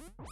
you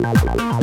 Bye.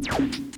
you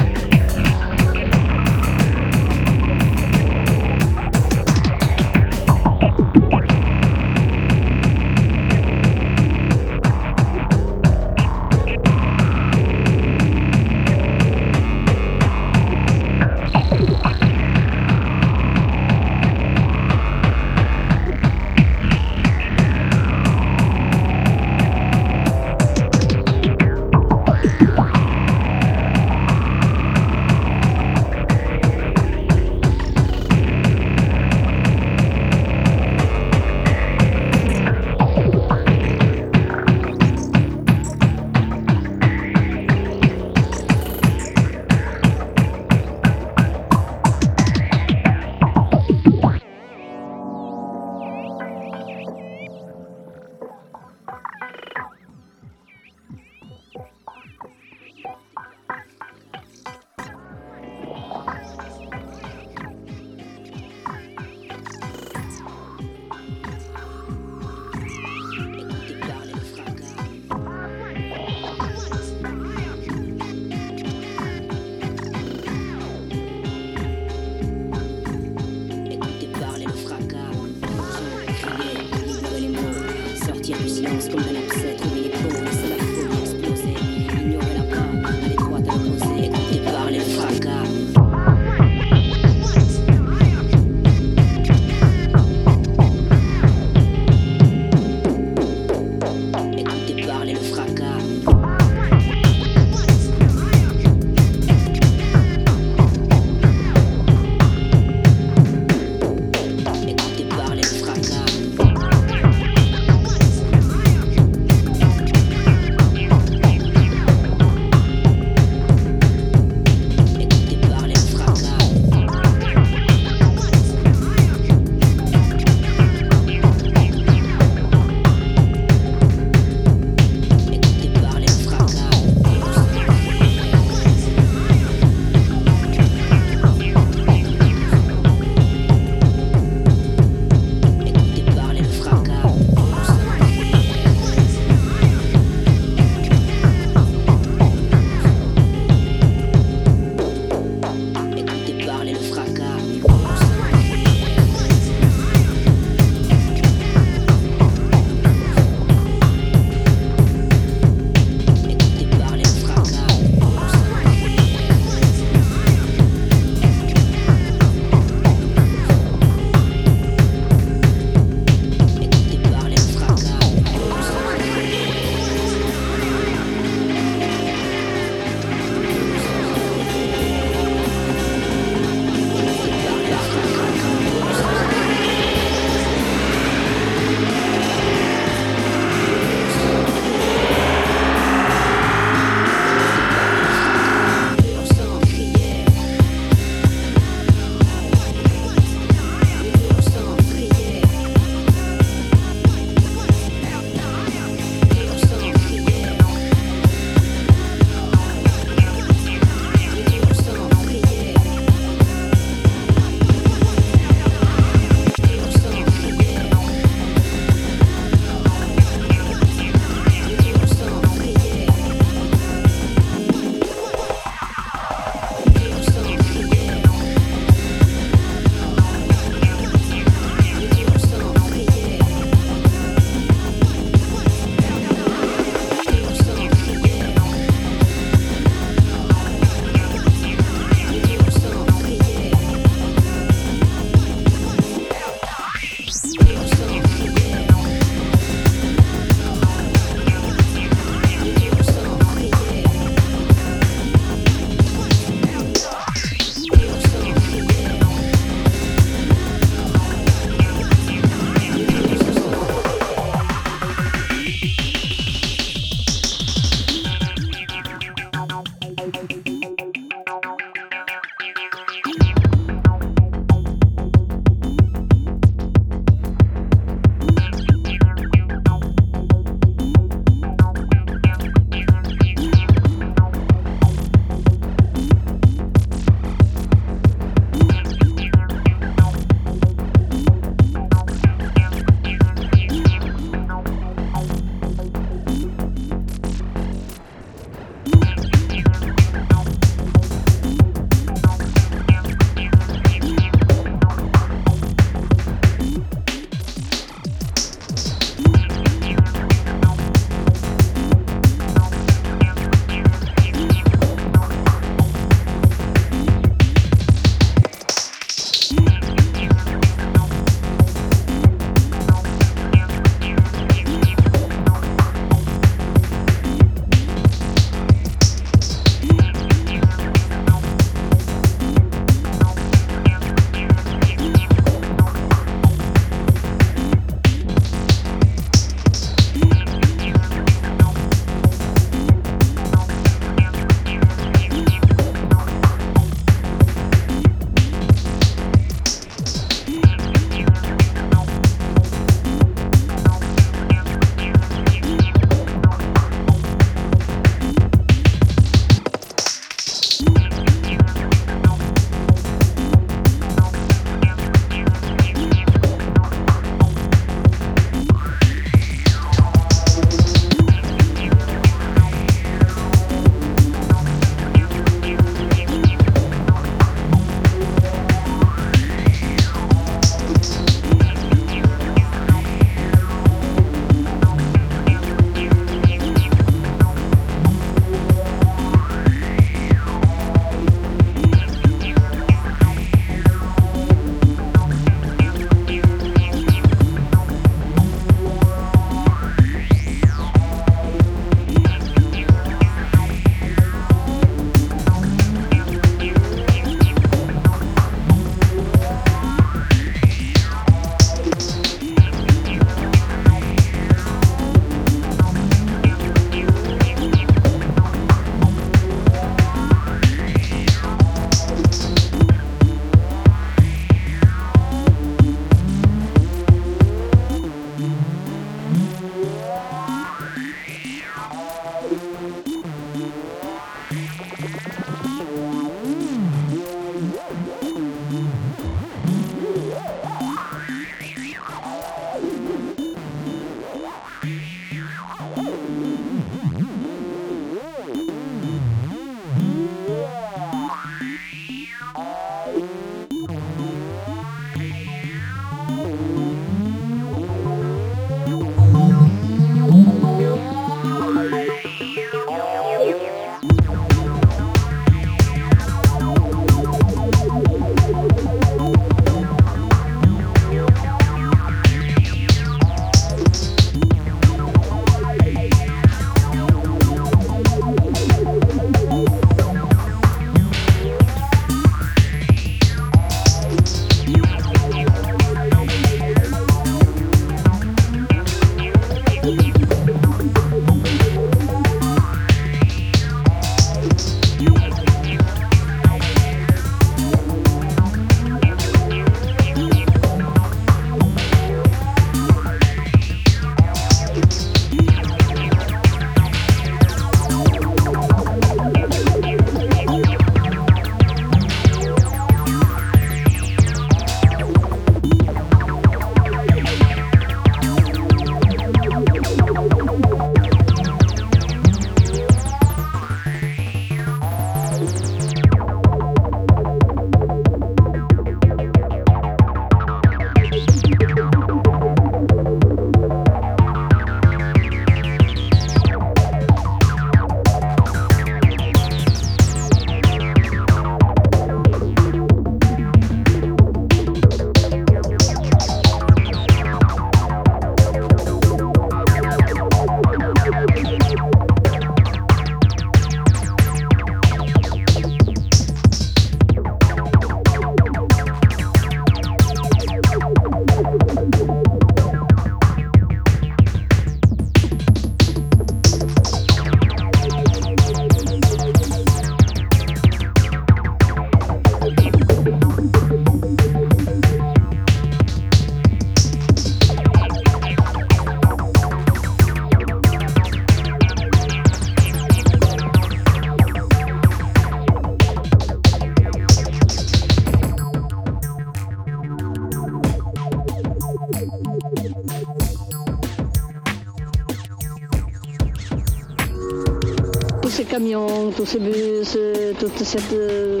camions, tous ces bus, euh, toute cette, euh,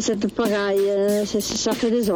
cette pagaille, euh, ça fait des